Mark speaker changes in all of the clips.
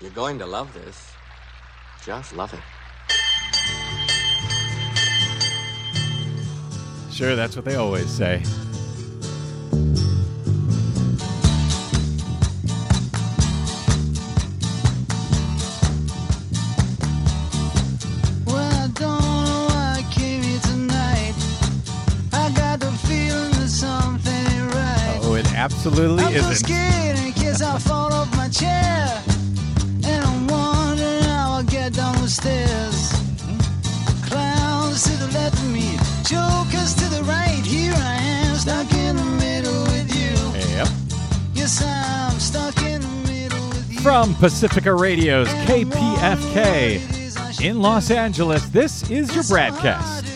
Speaker 1: You're going to love this. Just love it.
Speaker 2: Sure, that's what they always say.
Speaker 3: Well, I don't know why I came here tonight. I got the feeling that something ain't right.
Speaker 2: Oh, it absolutely
Speaker 3: I'm so
Speaker 2: isn't.
Speaker 3: scared in case I fall off my chair.
Speaker 2: From Pacifica Radio's KPFK in Los Angeles, this is your BradCast.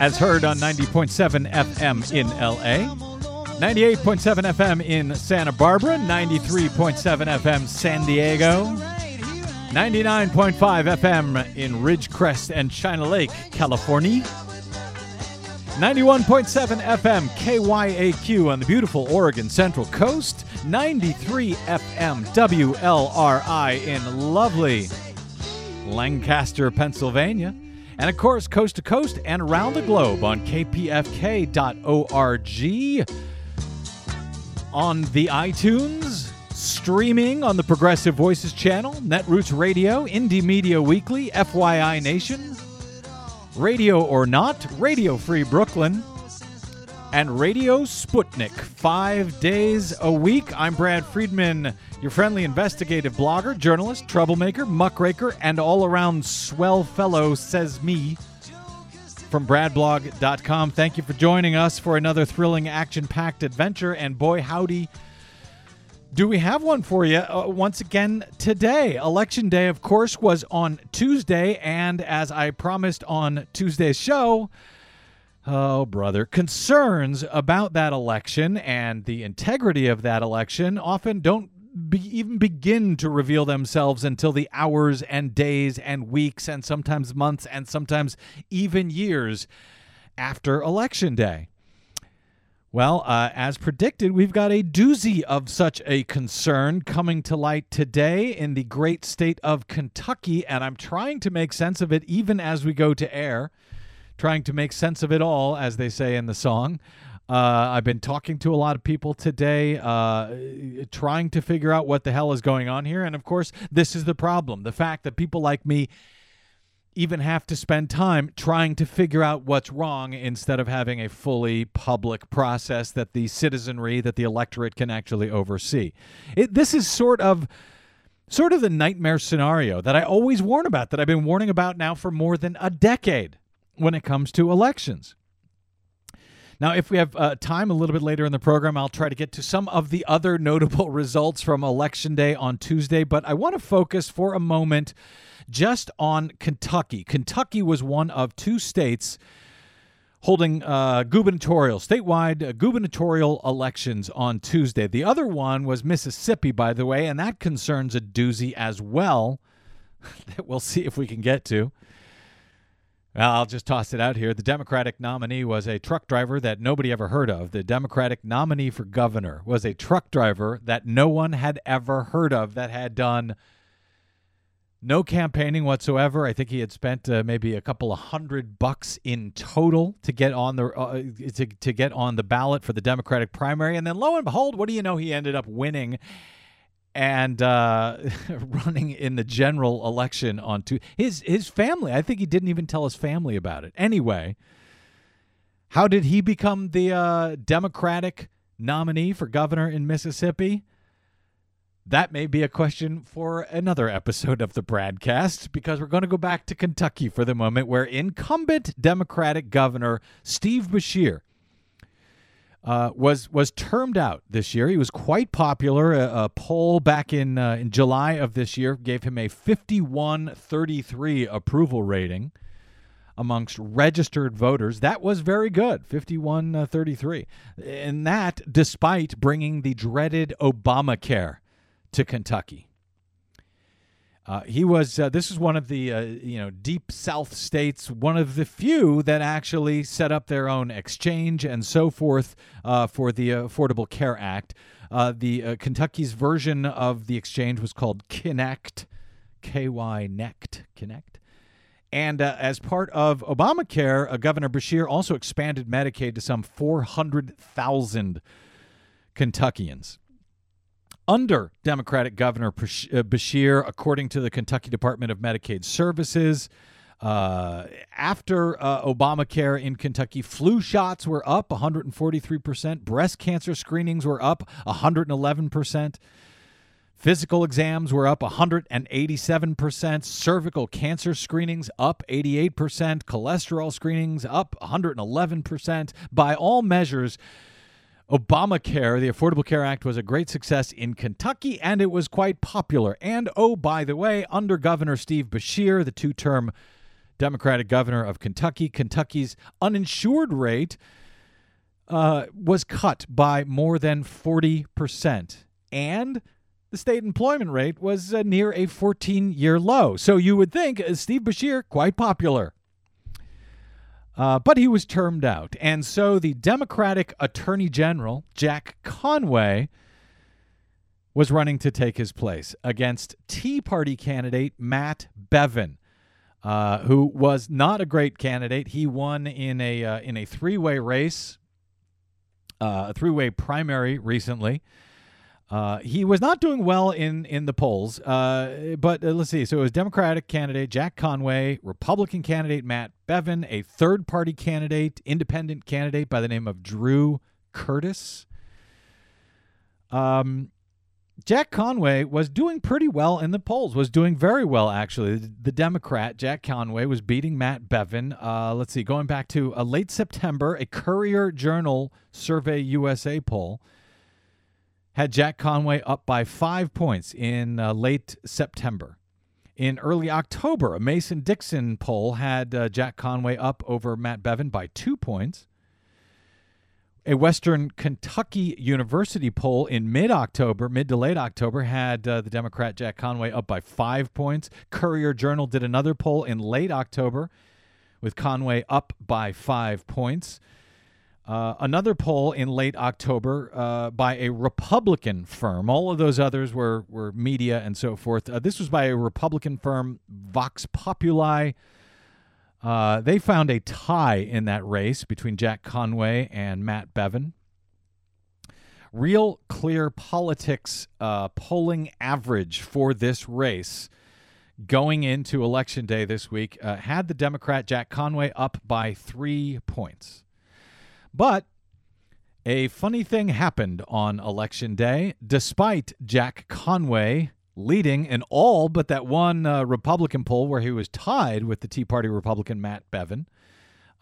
Speaker 2: As heard on 90.7 FM in LA, 98.7 FM in Santa Barbara, 93.7 FM San Diego, 99.5 FM in Ridgecrest and China Lake, California. 91.7 FM KYAQ on the beautiful Oregon Central Coast, 93 FM WLRI in lovely Lancaster, Pennsylvania, and of course, coast to coast and around the globe on kpfk.org, on the iTunes, streaming on the Progressive Voices channel, Netroots Radio, Indie Media Weekly, FYI Nation, Radio or Not, Radio Free Brooklyn, and Radio Sputnik five days a week. I'm Brad Friedman, your friendly investigative blogger, journalist, troublemaker, muckraker, and all around swell fellow, says me. From bradblog.com. Thank you for joining us for another thrilling, action packed adventure. And boy, howdy, do we have one for you uh, once again today? Election day, of course, was on Tuesday. And as I promised on Tuesday's show, Oh, brother. Concerns about that election and the integrity of that election often don't be, even begin to reveal themselves until the hours and days and weeks and sometimes months and sometimes even years after Election Day. Well, uh, as predicted, we've got a doozy of such a concern coming to light today in the great state of Kentucky, and I'm trying to make sense of it even as we go to air trying to make sense of it all, as they say in the song. Uh, I've been talking to a lot of people today, uh, trying to figure out what the hell is going on here. And of course, this is the problem the fact that people like me even have to spend time trying to figure out what's wrong instead of having a fully public process that the citizenry, that the electorate can actually oversee. It, this is sort of sort of the nightmare scenario that I always warn about, that I've been warning about now for more than a decade when it comes to elections. Now, if we have uh, time a little bit later in the program, I'll try to get to some of the other notable results from Election Day on Tuesday, but I want to focus for a moment just on Kentucky. Kentucky was one of two states holding uh, gubernatorial, statewide uh, gubernatorial elections on Tuesday. The other one was Mississippi, by the way, and that concerns a doozy as well that we'll see if we can get to. Well, I'll just toss it out here. The Democratic nominee was a truck driver that nobody ever heard of. The Democratic nominee for governor was a truck driver that no one had ever heard of that had done no campaigning whatsoever. I think he had spent uh, maybe a couple of hundred bucks in total to get on the uh, to, to get on the ballot for the Democratic primary, and then lo and behold, what do you know? He ended up winning and uh, running in the general election on two. His his family. I think he didn't even tell his family about it. Anyway, how did he become the uh, Democratic nominee for governor in Mississippi? That may be a question for another episode of the BradCast because we're going to go back to Kentucky for the moment, where incumbent Democratic Governor Steve Beshear uh, was was termed out this year. He was quite popular. A, a poll back in uh, in July of this year gave him a 51-33 approval rating amongst registered voters. That was very good, 51-33. And that despite bringing the dreaded Obamacare to Kentucky. Uh, he was. Uh, this is one of the uh, you know deep South states, one of the few that actually set up their own exchange and so forth uh, for the Affordable Care Act. Uh, the Kentucky's version of the exchange was called kynect, K Y Nect, kynect. And uh, as part of Obamacare, uh, Governor Beshear also expanded Medicaid to some 400,000 Kentuckians. Under Democratic Governor uh, Beshear, according to the Kentucky Department of Medicaid Services, uh, after uh, Obamacare in Kentucky, flu shots were up 143%, breast cancer screenings were up 111%. Physical exams were up 187%, cervical cancer screenings up 88%, cholesterol screenings up 111%. By all measures, Obamacare, the Affordable Care Act, was a great success in Kentucky and it was quite popular. And oh, by the way, under Governor Steve Beshear, the two term Democratic governor of Kentucky, Kentucky's uninsured rate uh, was cut by more than 40%. And the state employment rate was uh, near a 14 year low. So you would think uh, Steve Beshear, quite popular. Uh, but he was termed out. And so the Democratic Attorney General, Jack Conway, was running to take his place against Tea Party candidate Matt Bevin. Uh, who was not a great candidate? He won in a uh, in a three way race, uh, a three way primary recently. Uh, he was not doing well in in the polls, uh, but uh, let's see. So it was Democratic candidate Jack Conway, Republican candidate Matt Bevin, a third party candidate, independent candidate by the name of Drew Curtis. Um, Jack Conway was doing pretty well in the polls. Was doing very well actually. The, the Democrat Jack Conway was beating Matt Bevin. Uh, let's see, going back to a late September, a Courier Journal Survey USA poll had Jack Conway up by five points in uh, late September. In early October, a Mason Dixon poll had uh, Jack Conway up over Matt Bevin by two points. A Western Kentucky University poll in mid October, mid to late October, had uh, the Democrat Jack Conway up by five points. Courier Journal did another poll in late October with Conway up by five points. Uh, another poll in late October uh, by a Republican firm. All of those others were, were media and so forth. Uh, this was by a Republican firm, Vox Populi. Uh, they found a tie in that race between Jack Conway and Matt Bevin. Real Clear Politics uh, polling average for this race going into Election Day this week had the Democrat Jack Conway up by three points. But a funny thing happened on election day. Despite Jack Conway leading in all but that one uh, Republican poll where he was tied with the Tea Party Republican Matt Bevin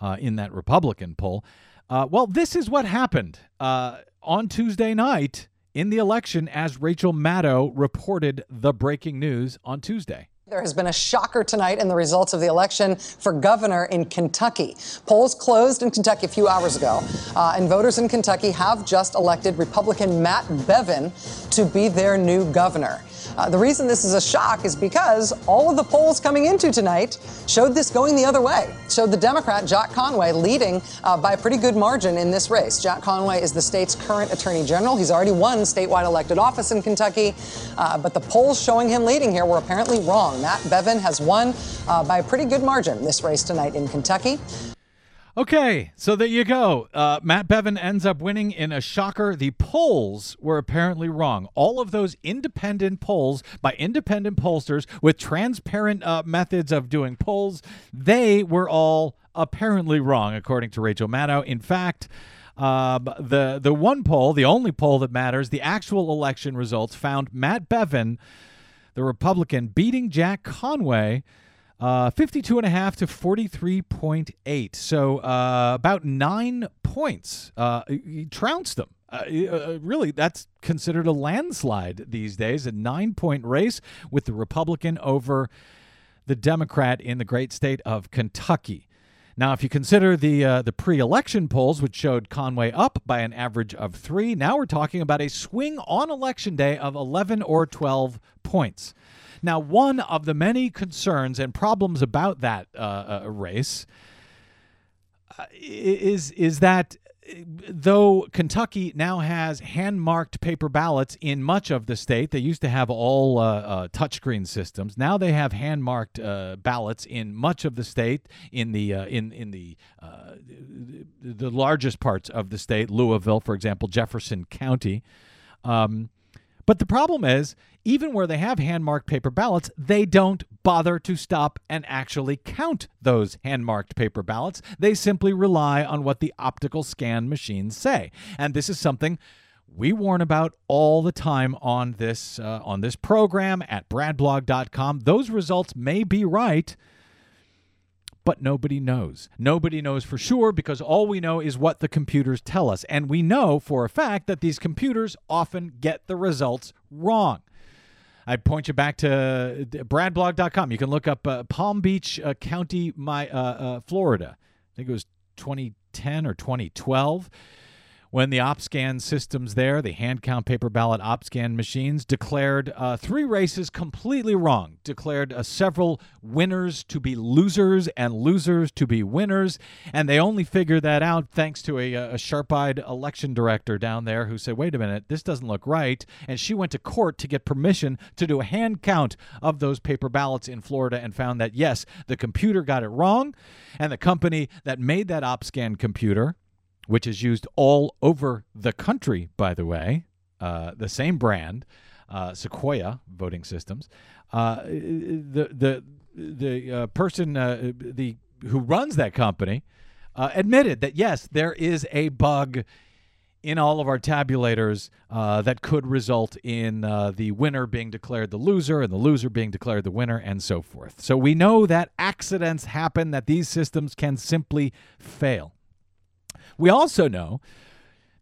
Speaker 2: uh, in that Republican poll. Uh, well, this is what happened uh, on Tuesday night in the election as Rachel Maddow reported the breaking news on Tuesday.
Speaker 4: There has been a shocker tonight in the results of the election for governor in Kentucky. Polls closed in Kentucky a few hours ago, uh, and voters in Kentucky have just elected Republican Matt Bevin to be their new governor. Uh, the reason this is a shock is because all of the polls coming into tonight showed this going the other way. Showed the Democrat Jack Conway leading uh, by a pretty good margin in this race. Jack Conway is the state's current attorney general. He's already won statewide elected office in Kentucky, uh, but the polls showing him leading here were apparently wrong. Matt Bevin has won uh, by a pretty good margin this race tonight in Kentucky.
Speaker 2: Okay, so there you go. Uh, Matt Bevin ends up winning in a shocker. The polls were apparently wrong. All of those independent polls by independent pollsters with transparent uh, methods of doing polls, they were all apparently wrong, according to Rachel Maddow. In fact, um, the the one poll, the only poll that matters, the actual election results found Matt Bevin, the Republican, beating Jack Conway uh, 52 and a half to 43.8. So uh, about nine points. Uh, he trounced them. Uh, uh, really, that's considered a landslide these days. A nine point race with the Republican over the Democrat in the great state of Kentucky. Now, if you consider the uh, the pre-election polls, which showed Conway up by an average of three, now we're talking about a swing on election day of 11 or 12 points. Now, one of the many concerns and problems about that uh, uh, race uh, is is that though Kentucky now has hand marked paper ballots in much of the state, they used to have all uh, uh, touchscreen systems. Now they have hand marked uh, ballots in much of the state, in the uh, in in the uh, the largest parts of the state, Louisville, for example, Jefferson County. Um, but the problem is, even where they have hand marked paper ballots, they don't bother to stop and actually count those hand marked paper ballots. They simply rely on what the optical scan machines say. And this is something we warn about all the time on this uh, on this program at bradblog.com. Those results may be right, but nobody knows. Nobody knows for sure because all we know is what the computers tell us. And we know for a fact that these computers often get the results wrong. I'd point you back to bradblog.com. You can look up uh, Palm Beach uh, County, my uh, uh Florida. I think it was 2010 or 2012 when the OpScan systems there, the hand count paper ballot OpScan machines, declared uh, three races completely wrong, declared uh, several winners to be losers and losers to be winners. And they only figured that out thanks to a, a sharp eyed election director down there who said, wait a minute, this doesn't look right. And she went to court to get permission to do a hand count of those paper ballots in Florida and found that, yes, the computer got it wrong. And the company that made that OpScan computer, which is used all over the country, by the way, uh, the same brand, uh, Sequoia Voting Systems. Uh, the the the uh, person uh, the who runs that company uh, admitted that yes, there is a bug in all of our tabulators uh, that could result in uh, the winner being declared the loser and the loser being declared the winner and so forth. So we know that accidents happen, that these systems can simply fail. We also know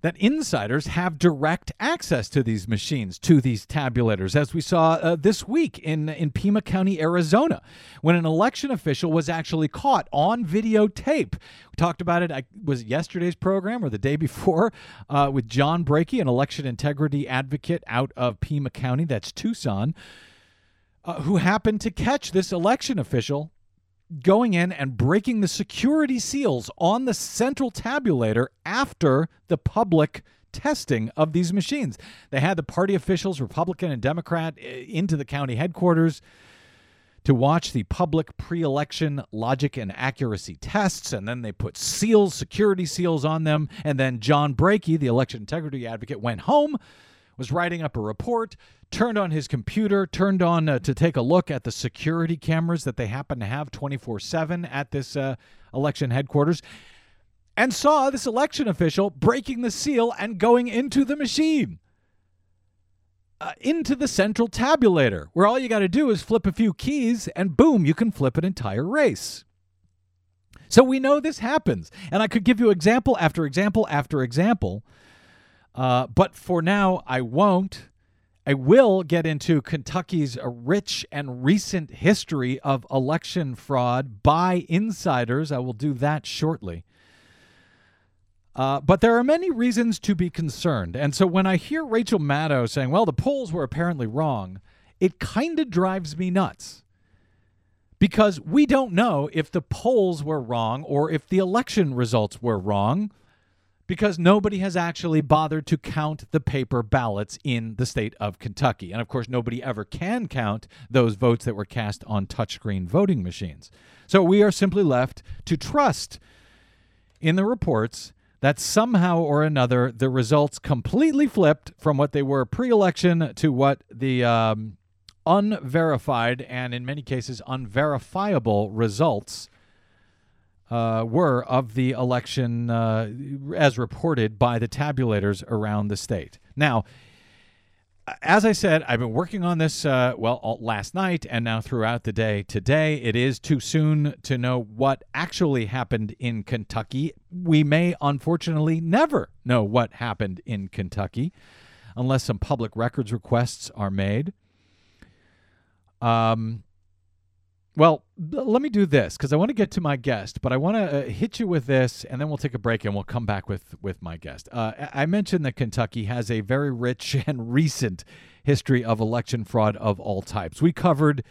Speaker 2: that insiders have direct access to these machines, to these tabulators, as we saw uh, this week in, in Pima County, Arizona, when an election official was actually caught on videotape. We talked about it, I, was it yesterday's program or the day before, uh, with John Brakey, an election integrity advocate out of Pima County, that's Tucson, uh, who happened to catch this election official going in and breaking the security seals on the central tabulator after the public testing of these machines. They had the party officials, Republican and Democrat, into the county headquarters to watch the public pre election logic and accuracy tests. And then they put seals, security seals on them. And then John Brakey, the election integrity advocate, went home, was writing up a report, turned on his computer, turned on uh, to take a look at the security cameras that they happen to have 24 7 at this uh, election headquarters, and saw this election official breaking the seal and going into the machine. Uh, into the central tabulator, where all you got to do is flip a few keys and boom, you can flip an entire race. So we know this happens. And I could give you example after example after example. Uh, but for now, I won't. I will get into Kentucky's rich and recent history of election fraud by insiders. I will do that shortly. Uh, but there are many reasons to be concerned. And so when I hear Rachel Maddow saying, well, the polls were apparently wrong, it kind of drives me nuts. Because we don't know if the polls were wrong or if the election results were wrong because nobody has actually bothered to count the paper ballots in the state of Kentucky. And of course, nobody ever can count those votes that were cast on touchscreen voting machines. So we are simply left to trust in the reports that somehow or another the results completely flipped from what they were pre election to what the um, unverified and in many cases unverifiable results uh, were of the election uh, as reported by the tabulators around the state. Now, as I said, I've been working on this, uh, well, last night and now throughout the day today. It is too soon to know what actually happened in Kentucky. We may, unfortunately, never know what happened in Kentucky unless some public records requests are made. Um, well, let me do this because I want to get to my guest, but I want to uh, hit you with this, and then we'll take a break and we'll come back with with my guest. Uh, I mentioned that Kentucky has a very rich and recent history of election fraud of all types. We covered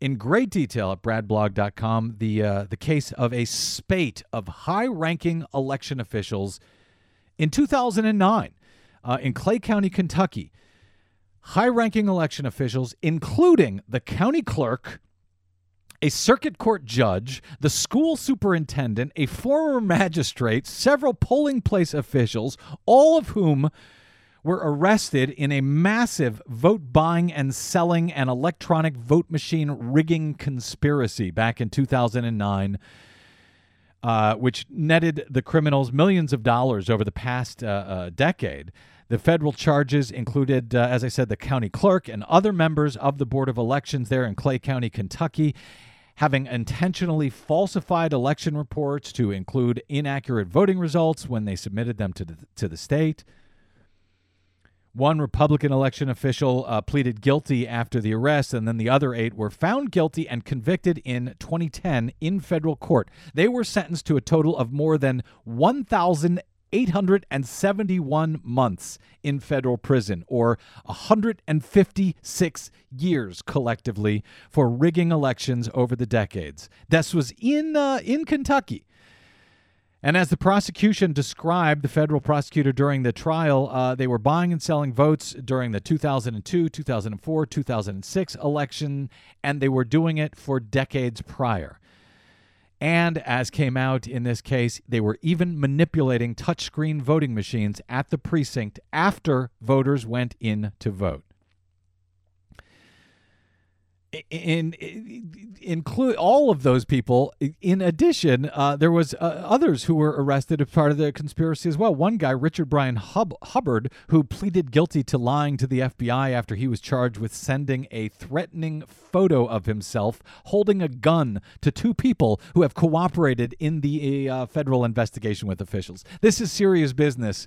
Speaker 2: in great detail at bradblog.com the uh, the case of a spate of high-ranking election officials In 2009, uh, in Clay County, Kentucky, high ranking election officials, including the county clerk, a circuit court judge, the school superintendent, a former magistrate, several polling place officials, all of whom were arrested in a massive vote buying and selling and electronic vote machine rigging conspiracy back in 2009. Uh, which netted the criminals millions of dollars over the past uh, uh, decade. The federal charges included, uh, as I said, the county clerk and other members of the Board of Elections there in Clay County, Kentucky, having intentionally falsified election reports to include inaccurate voting results when they submitted them to the, to the state. One Republican election official uh, pleaded guilty after the arrest, and then the other eight were found guilty and convicted in 2010 in federal court. They were sentenced to a total of more than 1,871 months in federal prison, or 156 years collectively for rigging elections over the decades. This was in uh, in Kentucky. And as the prosecution described, the federal prosecutor during the trial, uh, they were buying and selling votes during the 2002, 2004, 2006 election, and they were doing it for decades prior. And as came out in this case, they were even manipulating touchscreen voting machines at the precinct after voters went in to vote in, in include all of those people. In addition, uh, there was uh, others who were arrested as part of the conspiracy as well. One guy, Richard Brian Hub- Hubbard, who pleaded guilty to lying to the FBI after he was charged with sending a threatening photo of himself holding a gun to two people who have cooperated in the uh, federal investigation with officials. This is serious business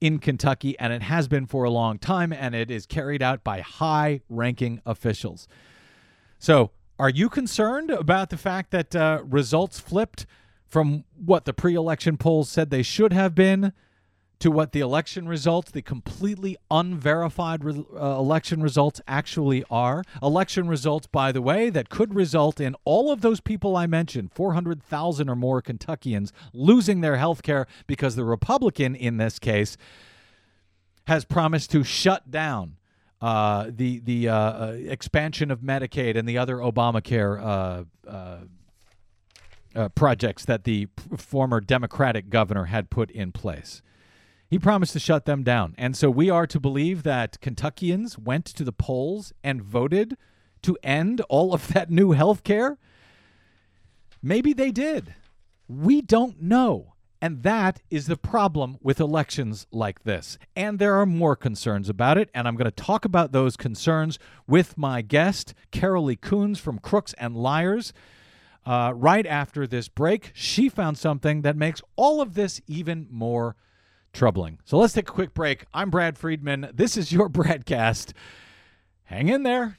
Speaker 2: in Kentucky, and it has been for a long time, and it is carried out by high ranking officials. So, are you concerned about the fact that uh, results flipped from what the pre election polls said they should have been to what the election results, the completely unverified re- uh, election results, actually are? Election results, by the way, that could result in all of those people I mentioned 400,000 or more Kentuckians losing their health care because the Republican in this case has promised to shut down uh, the the uh, uh, expansion of Medicaid and the other Obamacare uh, uh, uh, projects that the former Democratic governor had put in place. He promised to shut them down, and so we are to believe that Kentuckians went to the polls and voted to end all of that new health care. Maybe they did. We don't know. And that is the problem with elections like this. And there are more concerns about it. And I'm going to talk about those concerns with my guest, Karoli Kuns from Crooks and Liars. Uh, right after this break, she found something that makes all of this even more troubling. So let's take a quick break. I'm Brad Friedman. This is your BradCast. Hang in there.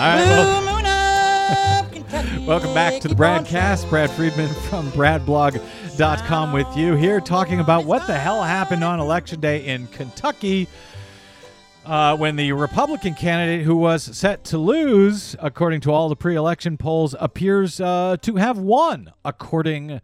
Speaker 2: Right. Well, welcome back to the Bradcast. Brad Friedman from BradBlog.com with you here, talking about what the hell happened on Election Day in Kentucky. Uh, when the Republican candidate who was set to lose, according to all the pre election polls, appears uh, to have won, according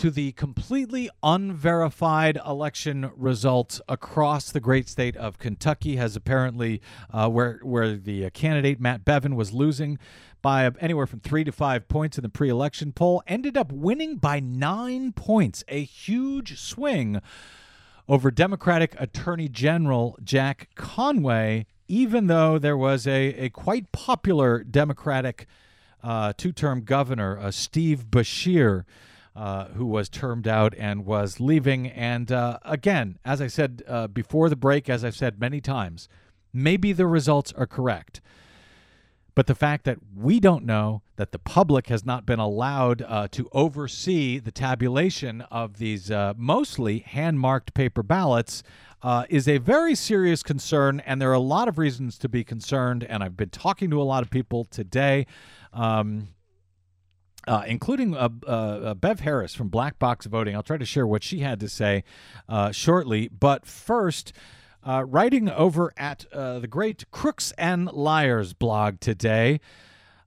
Speaker 2: to the completely unverified election results across the great state of Kentucky, has apparently, uh, where, where the uh, candidate, Matt Bevin, was losing by anywhere from three to five points in the pre election poll, ended up winning by nine points, a huge swing over Democratic Attorney General Jack Conway, even though there was a, a quite popular Democratic uh, two term governor, uh, Steve Beshear, uh, who was termed out and was leaving. And uh, again, as I said uh, before the break, as I've said many times, maybe the results are correct. But the fact that we don't know, that the public has not been allowed uh, to oversee the tabulation of these uh, mostly hand marked paper ballots, uh, is a very serious concern. And there are a lot of reasons to be concerned. And I've been talking to a lot of people today. Um, uh, including uh, uh, Bev Harris from Black Box Voting. I'll try to share what she had to say uh, shortly. But first, uh, writing over at uh, the great Crooks and Liars blog today,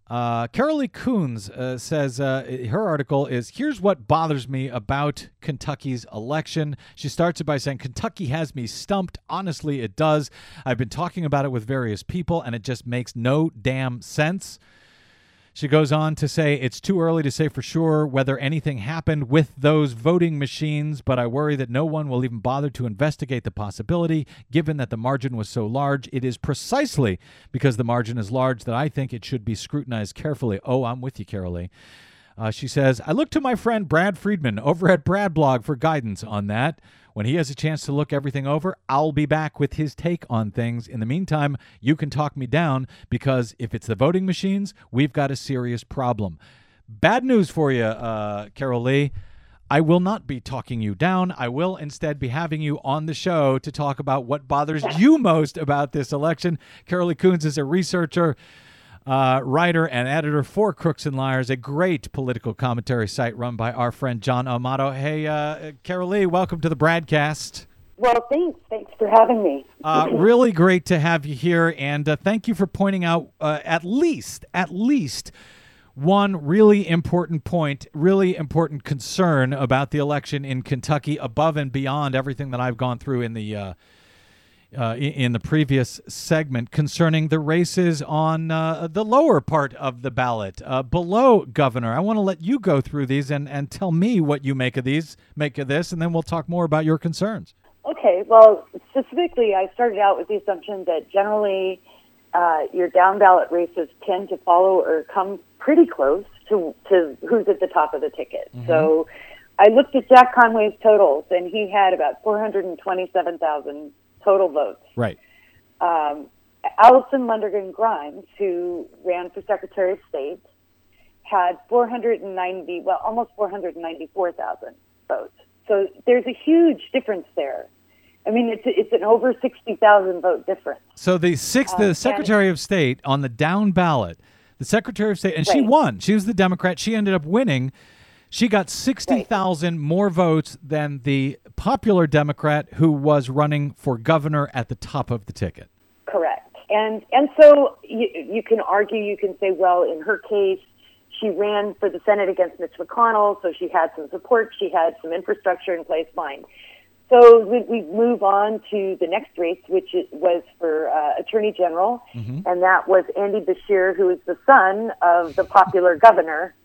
Speaker 2: uh, Karoli Kuns uh, says uh, her article is Here's what bothers me about Kentucky's election. She starts it by saying, Kentucky has me stumped. Honestly, it does. I've been talking about it with various people, and it just makes no damn sense. She goes on to say it's too early to say for sure whether anything happened with those voting machines, but I worry that no one will even bother to investigate the possibility, given that the margin was so large. It is precisely because the margin is large that I think it should be scrutinized carefully. Oh, I'm with you, Karoli. Uh, she says, I look to my friend Brad Friedman over at Brad Blog for guidance on that. When he has a chance to look everything over, I'll be back with his take on things. In the meantime, you can talk me down because if it's the voting machines, we've got a serious problem. Bad news for you, uh, Karoli. I will not be talking you down. I will instead be having you on the show to talk about what bothers you most about this election. Karoli Kuns is a researcher uh, writer and editor for Crooks and Liars, a great political commentary site run by our friend John Amato. Hey, uh, Karoli, welcome to the BradCast.
Speaker 5: Well, thanks. Thanks for having me.
Speaker 2: Uh, really great to have you here, and uh, thank you for pointing out uh, at least, at least one really important point, really important concern about the election in Kentucky, above and beyond everything that I've gone through in the uh, in the previous segment concerning the races on uh, the lower part of the ballot uh, below governor. I want to let you go through these and, and tell me what you make of these, make of this, and then we'll talk more about your concerns.
Speaker 5: Okay. Well, specifically, I started out with the assumption that generally uh, your down ballot races tend to follow or come pretty close to, to who's at the top of the ticket. Mm-hmm. So I looked at Jack Conway's totals, and he had about 427,000 total votes.
Speaker 2: Right.
Speaker 5: Um, Allison Lundergan Grimes, who ran for Secretary of State, had 490, well, almost 494,000 votes. So there's a huge difference there. I mean, it's it's an over 60,000 vote difference.
Speaker 2: So the sixth, the um, Secretary of State on the down ballot, the Secretary of State, and right. she won. She was the Democrat. She ended up winning. She got 60,000 right. more votes than the popular Democrat who was running for governor at the top of the ticket.
Speaker 5: Correct. And and so you, you can argue, you can say, well, in her case, she ran for the Senate against Mitch McConnell, so she had some support, she had some infrastructure in place, fine. So we, we move on to the next race, which was for uh, Attorney General, mm-hmm. and that was Andy Beshear, who is the son of the popular governor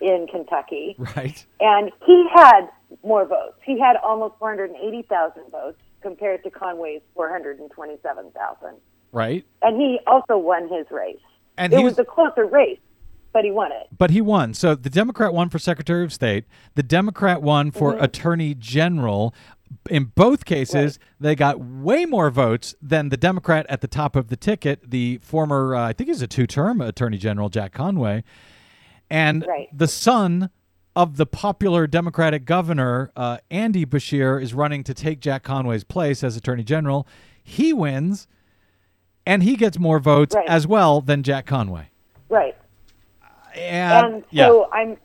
Speaker 5: in Kentucky.
Speaker 2: Right.
Speaker 5: And he had more votes. He had almost 480,000 votes compared to Conway's 427,000.
Speaker 2: Right.
Speaker 5: And he also won his race.
Speaker 2: And
Speaker 5: it
Speaker 2: was,
Speaker 5: was a closer race, but he won it.
Speaker 2: But he won. So the Democrat won for Secretary of State. The Democrat won for mm-hmm. Attorney General. In both cases, right. they got way more votes than the Democrat at the top of the ticket, the former, uh, I think he's a two term Attorney General, Jack Conway. And
Speaker 5: right.
Speaker 2: the son of the popular Democratic governor, uh, Andy Beshear, is running to take Jack Conway's place as Attorney General. He wins, and he gets more votes
Speaker 5: right.
Speaker 2: as well than Jack Conway.
Speaker 5: Right.
Speaker 2: And,
Speaker 5: and so yeah. I'm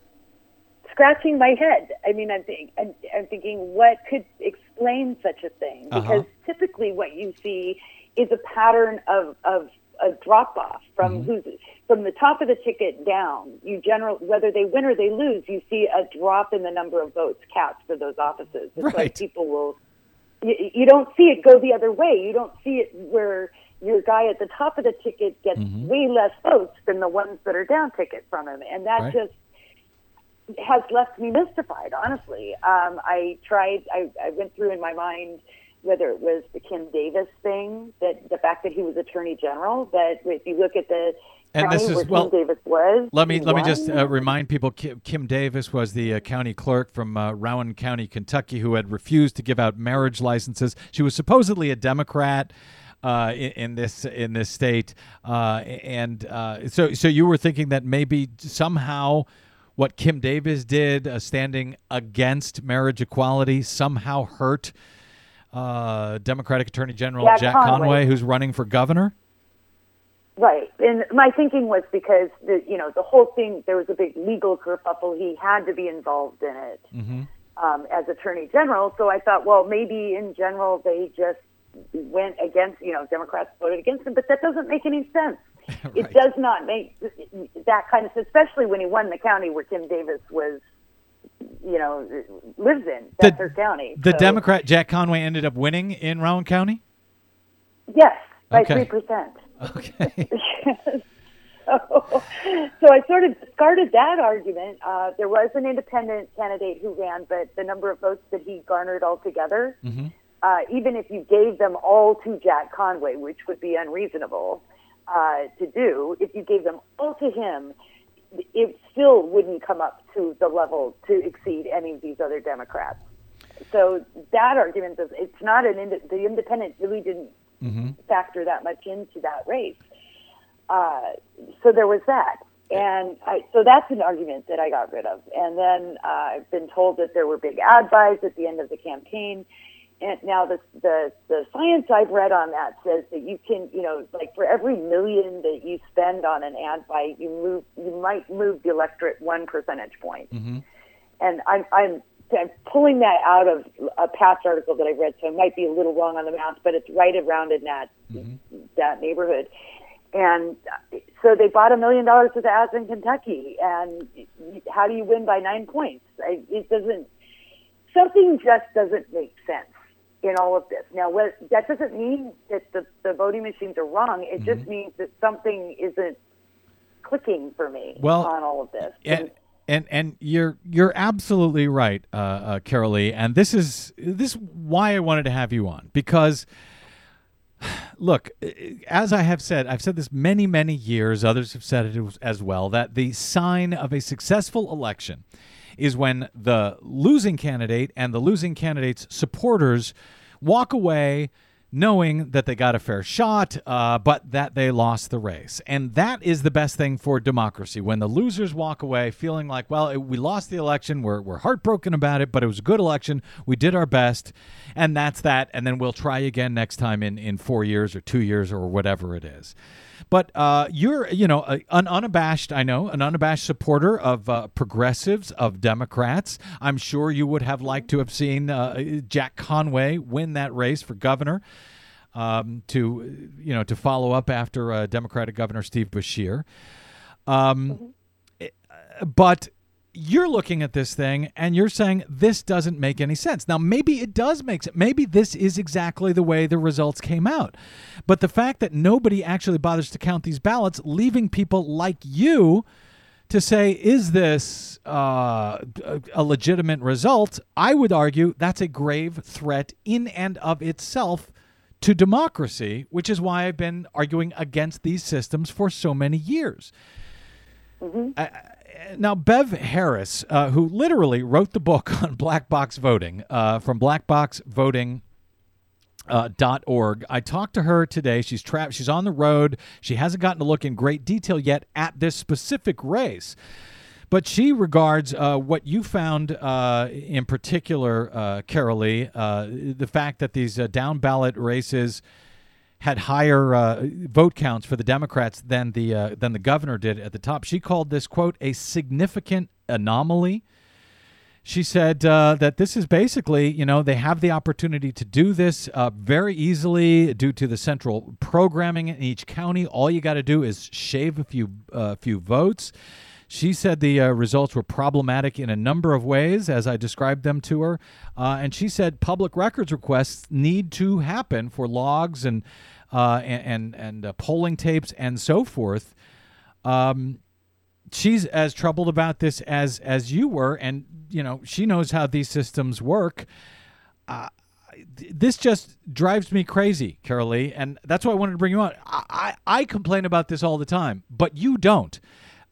Speaker 5: scratching my head. I mean, I'm, think, I'm, I'm, thinking, what could explain such a thing?
Speaker 2: Uh-huh.
Speaker 5: Because uh-huh. typically, what you see is a pattern of, of a drop off from mm-hmm. who's from the top of the ticket down. You general whether they win or they lose, you see a drop in the number of votes cast for those offices. It's
Speaker 2: right.
Speaker 5: like people will. You, you don't see it go the other way. You don't see it where your guy at the top of the ticket gets mm-hmm. way less votes than the ones that are down ticket from him, and that
Speaker 2: right.
Speaker 5: just has left me mystified. Honestly, um, I tried. I, I went through in my mind whether it was the Kim Davis thing, that the fact that he was Attorney General, that if you look at the
Speaker 2: And this is- well,
Speaker 5: Kim Davis was.
Speaker 2: Let me let me just uh, remind people. Kim, Kim Davis was the uh, county clerk from uh, Rowan County, Kentucky, who had refused to give out marriage licenses. She was supposedly a Democrat uh, in, in this in this state, uh, and uh, so so you were thinking that maybe somehow what Kim Davis did, uh, standing against marriage equality, somehow hurt uh, Democratic Attorney General
Speaker 5: Jack
Speaker 2: Jack
Speaker 5: Conway.
Speaker 2: Conway, who's running for governor.
Speaker 5: Right, and my thinking was because the you know the whole thing there was a big legal kerfuffle. He had to be involved in it mhm um, as Attorney General. So I thought, well, maybe in general they just went against you know Democrats voted against him, but that doesn't make any sense. It does not make that kind of especially when he won the county where Kim Davis was, you know, lives in. That's her county.
Speaker 2: The
Speaker 5: So-
Speaker 2: Democrat Jack Conway ended up winning in Rowan County.
Speaker 5: Yes, by
Speaker 2: Okay.
Speaker 5: three percent.
Speaker 2: Okay.
Speaker 5: so, so I sort of discarded that argument. Uh, there was an independent candidate who ran, but the number of votes that he garnered altogether, uh, even if you gave them all to Jack Conway, which would be unreasonable uh, to do, if you gave them all to him, it still wouldn't come up to the level to exceed any of these other Democrats. So that argument does it's not an ind- the independent really didn't factor that much into that race. Uh, so there was that. And I, so that's an argument that I got rid of. And then uh, I've been told that there were big ad buys at the end of the campaign. And now the, the, the science I've read on that says that you can, you know, like for every million that you spend on an ad buy, you move, you might move the electorate one percentage point. And I'm, I'm, I'm pulling that out of a past article that I read, so I might be a little wrong on the math, but it's right around in that that neighborhood. And uh, so they bought a million dollars of ads in Kentucky, and how do you win by nine points? It doesn't. Something just doesn't make sense in all of this. Now, what, that doesn't mean that the, the voting machines are wrong. It just means that something isn't clicking for me
Speaker 2: Well,
Speaker 5: on all of this.
Speaker 2: and and and you're you're absolutely right, uh, uh, Karoli. And this is this is why I wanted to have you on because. Look, as I have said, I've said this many, many years. Others have said it as well. That the sign of a successful election is when the losing candidate and the losing candidate's supporters walk away knowing that they got a fair shot, uh, but that they lost the race. And that is the best thing for democracy. When the losers walk away feeling like, well, it, we lost the election, we're, we're heartbroken about it, but it was a good election, we did our best, and that's that. And then we'll try again next time in, in four years or two years or whatever it is. But uh, you're, you know, an unabashed, I know, an unabashed supporter of uh, progressives, of Democrats. I'm sure you would have liked to have seen uh, Jack Conway win that race for governor. Um, to you know, to follow up after uh, Democratic Governor Steve Beshear, um, uh, but you're looking at this thing and you're saying this doesn't make any sense. Now, maybe it does make sense. Maybe this is exactly the way the results came out. But the fact that nobody actually bothers to count these ballots, leaving people like you to say, is this uh, a- legitimate result? I would argue that's a grave threat in and of itself to democracy, which is why I've been arguing against these systems for so many years. Uh, now, Bev Harris, uh, who literally wrote the book on black box voting uh, from blackboxvoting uh. I talked to her today. She's trapped. She's on the road. She hasn't gotten to look in great detail yet at this specific race, but she regards uh, what you found uh, in particular, uh, Karoli, uh, the fact that these uh, down ballot races had higher uh, vote counts for the Democrats than the uh, than the governor did at the top. She called this quote a significant anomaly. She said uh, that this is basically, you know, they have the opportunity to do this uh, very easily due to the central programming in each county. All you got to do is shave a few uh, few votes. She said the uh, results were problematic in a number of ways, as I described them to her. Uh, and she said public records requests need to happen for logs and uh, and and, and uh, polling tapes and so forth. Um, she's as troubled about this as as you were, and you know she knows how these systems work. Uh, this just drives me crazy, Karoli, and that's why I wanted to bring you on. I, I, I complain about this all the time, but you don't.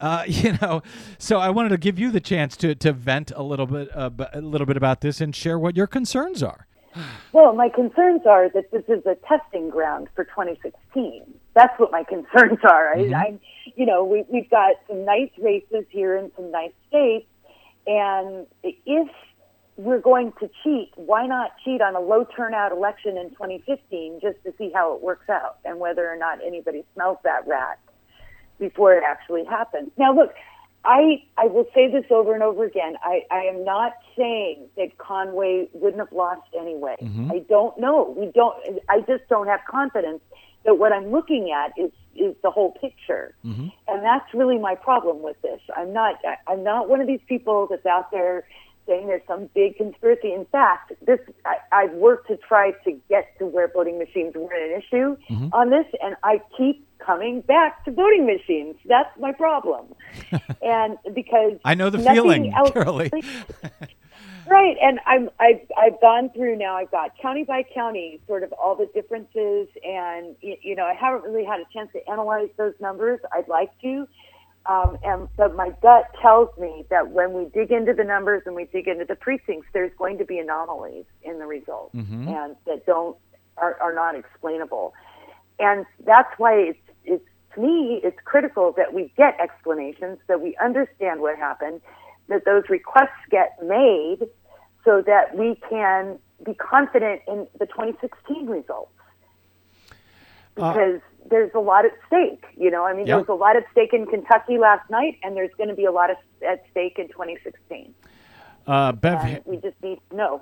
Speaker 2: Uh, you know, so I wanted to give you the chance to, to vent a little bit uh, a little bit about this and share what your concerns are.
Speaker 5: Well, my concerns are that this is a testing ground for 2016. That's what my concerns are. I, I you know, we, we've got some nice races here in some nice states, and if we're going to cheat, why not cheat on a low turnout election in 2015 just to see how it works out and whether or not anybody smells that rat before it actually happens? Now, look, I I will say this over and over again. I, I am not saying that Conway wouldn't have lost anyway. Mm-hmm. I don't know. We don't. I just don't have confidence that what I'm looking at is is the whole picture, mm-hmm. and that's really my problem with this. I'm not. I, I'm not one of these people that's out there saying there's some big conspiracy. In fact, this I, I've worked to try to get to where voting machines were an issue mm-hmm. on this, and I keep coming back to voting machines. That's my problem, and because
Speaker 2: I know the feeling,
Speaker 5: else- Right, and I'm I've I've gone through now. I've got county by county, sort of all the differences, and you know I haven't really had a chance to analyze those numbers. I'd like to, um, and but my gut tells me that when we dig into the numbers and we dig into the precincts, there's going to be anomalies in the results, and that don't are, are not explainable, and that's why it's it's to me it's critical that we get explanations, that we understand what happened, that those requests get made so that we can be confident in the 2016 results. Because there's a lot at stake, you know. I mean,
Speaker 2: Yeah.
Speaker 5: there was a lot at stake in Kentucky last night, and there's going to be a lot of, at stake in 2016.
Speaker 2: Uh, Bev,
Speaker 5: And we just need to know.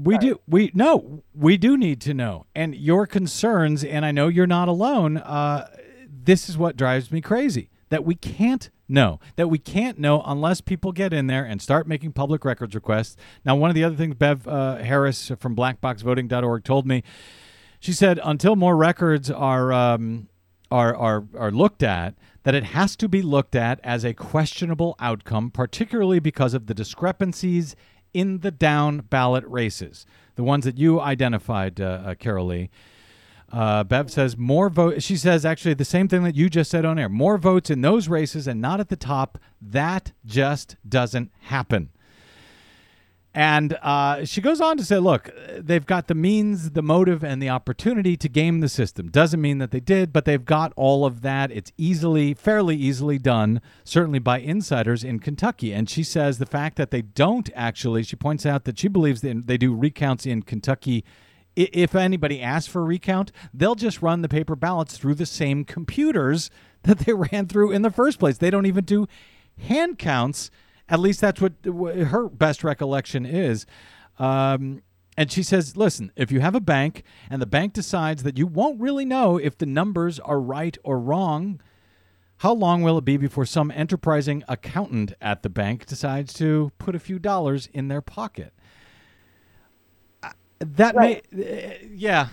Speaker 2: we do we no we do need to know and your concerns and i know you're not alone uh, this is what drives me crazy that we can't know that we can't know unless people get in there and start making public records requests now one of the other things bev uh, harris from blackboxvoting.org told me she said until more records are um, are, are are looked at, that it has to be looked at as a questionable outcome, particularly because of the discrepancies in the down ballot races, the ones that you identified, uh, uh, Karoli. Uh, Bev says more vote. She says actually the same thing that you just said on air. More votes in those races and not at the top. That just doesn't happen. And uh, she goes on to say, look, they've got the means, the motive, and the opportunity to game the system. Doesn't mean that they did, but they've got all of that. It's easily, fairly easily done, certainly by insiders in Kentucky. And she says the fact that they don't actually, she points out that she believes that they do recounts in Kentucky. If anybody asks for a recount, they'll just run the paper ballots through the same computers that they ran through in the first place. They don't even do hand counts. At least that's what, her best recollection is. Um, and she says, listen, if you have a bank and the bank decides that you won't really know if the numbers are right or wrong, how long will it be before some enterprising accountant at the bank decides to put a few dollars in their pocket? That
Speaker 5: Right.
Speaker 2: may, uh, yeah.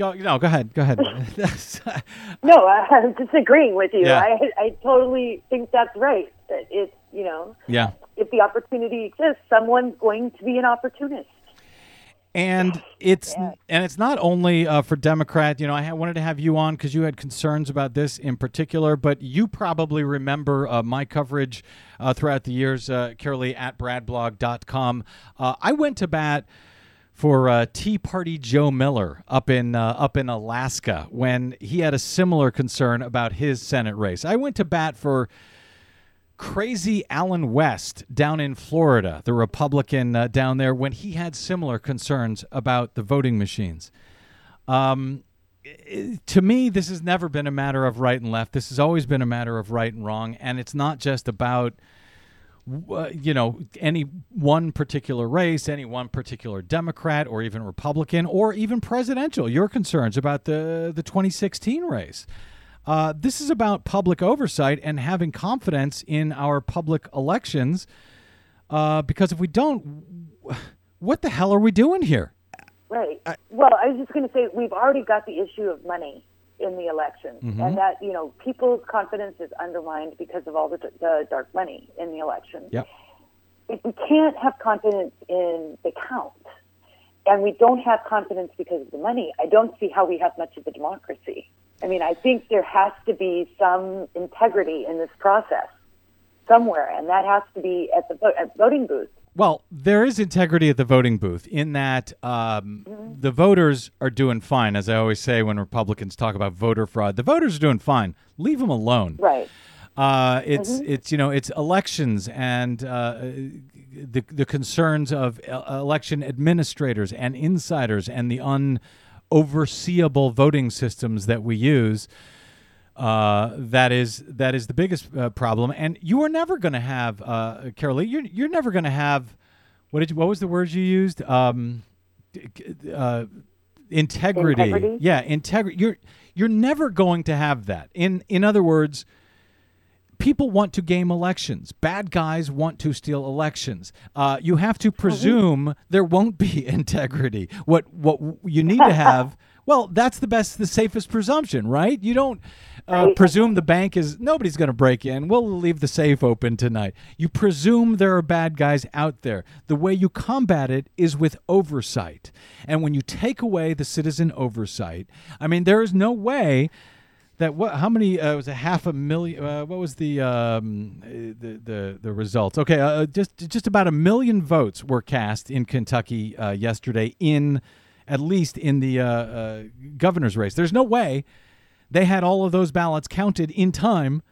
Speaker 2: Go, no, go ahead. Go ahead.
Speaker 5: No, I'm disagreeing with you.
Speaker 2: Yeah.
Speaker 5: I, I totally think that's right. That it's, you know,
Speaker 2: yeah.
Speaker 5: if the opportunity exists, someone's going to be an opportunist.
Speaker 2: and it's and it's not only uh, for Democrat. You know, I wanted to have you on because you had concerns about this in particular, but you probably remember uh, my coverage uh, throughout the years, uh, Karoli at bradblog.com. Uh, I went to bat for uh, Tea Party Joe Miller up in uh, up in Alaska when he had a similar concern about his Senate race. I went to bat for crazy Allen West down in Florida, the Republican uh, down there, when he had similar concerns about the voting machines. Um, to me, this has never been a matter of right and left. This has always been a matter of right and wrong, and it's not just about you know any one particular race, any one particular Democrat or even Republican or even presidential. Your concerns about the the 2016 race. Uh, this is about public oversight and having confidence in our public elections. Uh, because if we don't, what the hell are we doing here?
Speaker 5: Right. well, I was just going to say we've already got the issue of money in the election, mm-hmm. and that you know people's confidence is undermined because of all the, the dark money in the election.
Speaker 2: Yep.
Speaker 5: If we can't have confidence in the count, and we don't have confidence because of the money, I don't see how we have much of a democracy. I mean, I think there has to be some integrity in this process somewhere, and that has to be at the at voting booth.
Speaker 2: Well, there is integrity at the voting booth in that um, the voters are doing fine. As I always say when Republicans talk about voter fraud, the voters are doing fine. Leave them alone.
Speaker 5: Right.
Speaker 2: Uh, it's it's you know it's elections and uh, the the concerns of uh, election administrators and insiders and the unoverseeable voting systems that we use. Uh, that is that is the biggest uh, problem, and you are never going to have, uh, Karoli. You're you're never going to have. What did you, what was the words you used? Um, uh, integrity.
Speaker 5: Integrity?
Speaker 2: Yeah, integrity. You're you're never going to have that. In in other words, people want to game elections. Bad guys want to steal elections. Uh, you have to presume there won't be integrity. What what you need to have. Well, that's the best, the safest presumption, right? You don't uh, presume the bank is nobody's going to break in. We'll leave the safe open tonight. You presume there are bad guys out there. The way you combat it is with oversight. And when you take away the citizen oversight, I mean, there is no way that what how many uh, was it half a million uh, what was the um, uh, the, the the results okay uh, just just about a million votes were cast in Kentucky uh, yesterday in at least in the uh, uh, governor's race there's no way they had all of those ballots counted in time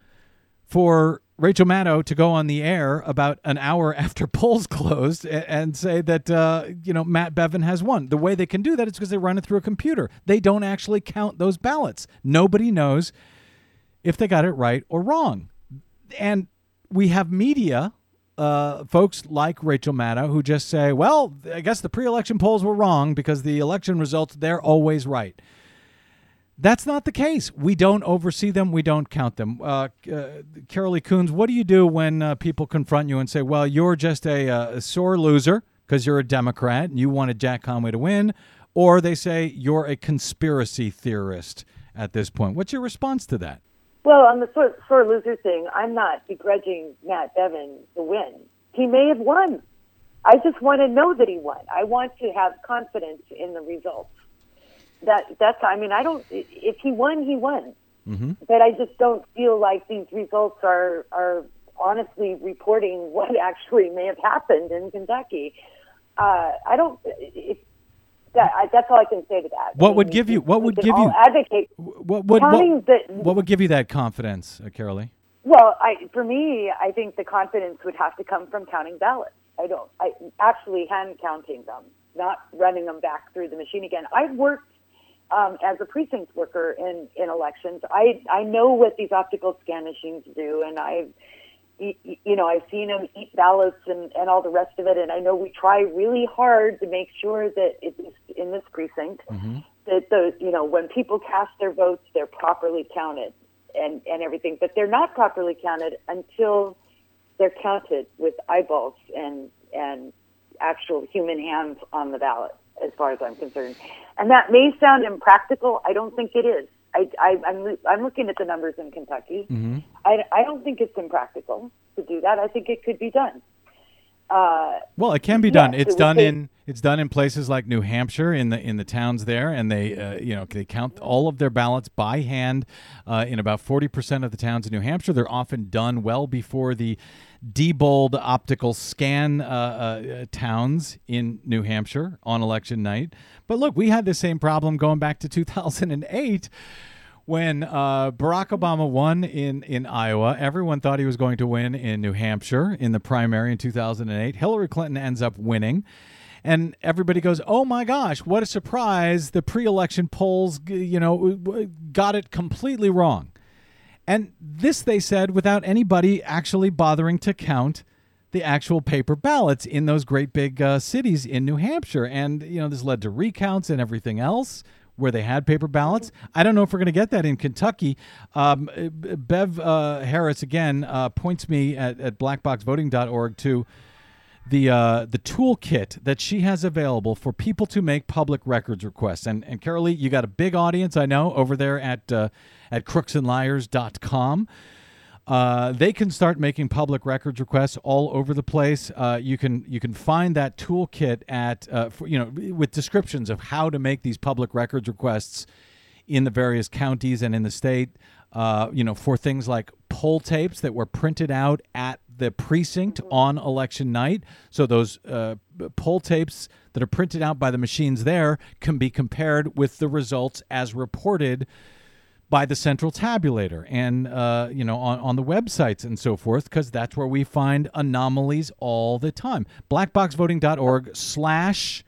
Speaker 2: for Rachel Maddow to go on the air about an hour after polls closed and say that uh, you know Matt Bevin has won. The way they can do that is because they run it through a computer. They don't actually count those ballots. Nobody knows if they got it right or wrong. And we have media uh, folks like Rachel Maddow who just say, "Well, I guess the pre-election polls were wrong because the election results they're always right." That's not the case. We don't oversee them. We don't count them. Uh, uh, Karoli Kuns, what do you do when uh, people confront you and say, "Well, you're just a, uh, a sore loser because you're a Democrat and you wanted Jack Conway to win," or they say you're a conspiracy theorist at this point? What's your response to that?
Speaker 5: Well, on the sore, sore loser thing, I'm not begrudging Matt Bevin the win. He may have won. I just want to know that he won. I want to have confidence in the results. That that's. I mean, I don't. If he won, he won. But I just don't feel like these results are are honestly reporting what actually may have happened in Kentucky. Uh, I don't. If, that, I, that's all I can say to that.
Speaker 2: What
Speaker 5: I
Speaker 2: would give you- what would give you-
Speaker 5: advocate?
Speaker 2: What would what,
Speaker 5: the-
Speaker 2: what would give you that confidence, uh, Karoli?
Speaker 5: Well, I, for me, I think the confidence would have to come from counting ballots. I don't, I actually hand counting them, not running them back through the machine again. I've worked um, as a precinct worker in, in elections. I, I know what these optical scan machines do, and I've, you know, I've seen them eat ballots and, and all the rest of it. And I know we try really hard to make sure that it is in this precinct that the, you know, when people cast their votes, they're properly counted and, and everything, but they're not properly counted until they're counted with eyeballs and, and actual human hands on the ballot, as far as I'm concerned. And that may sound impractical. I don't think it is. I, I, I'm, I'm looking at the numbers in Kentucky. I, I don't think it's impractical to do that. I think it could be done. Uh,
Speaker 2: Well, it can be done.
Speaker 5: it
Speaker 2: It's
Speaker 5: would
Speaker 2: done
Speaker 5: take-
Speaker 2: in it's done in places like New Hampshire in the in the towns there, and they uh, you know they count all of their ballots by hand uh, in about forty percent of the towns in New Hampshire. They're often done well before the Diebold optical scan uh, uh, towns in New Hampshire on election night. But look, we had the same problem going back to two thousand and eight when uh, Barack Obama won in, in Iowa, everyone thought he was going to win in New Hampshire in the primary in 2008. Hillary Clinton ends up winning. And everybody goes, "Oh my gosh, what a surprise! The pre-election polls, you know, got it completely wrong." And this they said without anybody actually bothering to count the actual paper ballots in those great big uh, cities in New Hampshire. And, you know, this led to recounts and everything else where they had paper ballots. I don't know if we're going to get that in Kentucky. Um, Bev uh, Harris, again, uh, points me at, at blackboxvoting.org to the uh, the toolkit that she has available for people to make public records requests. And and Karoli, you got a big audience, I know, over there at uh, at crooksandliars.com. Uh, they can start making public records requests all over the place. Uh, you can you can find that toolkit at uh, for, you know with descriptions of how to make these public records requests in the various counties and in the state. Uh, you know for things like poll tapes that were printed out at the precinct on election night. So those uh, poll tapes that are printed out by the machines there can be compared with the results as reported by the central tabulator and uh, you know on, on the websites and so forth because that's where we find anomalies all the time. blackboxvoting.org slash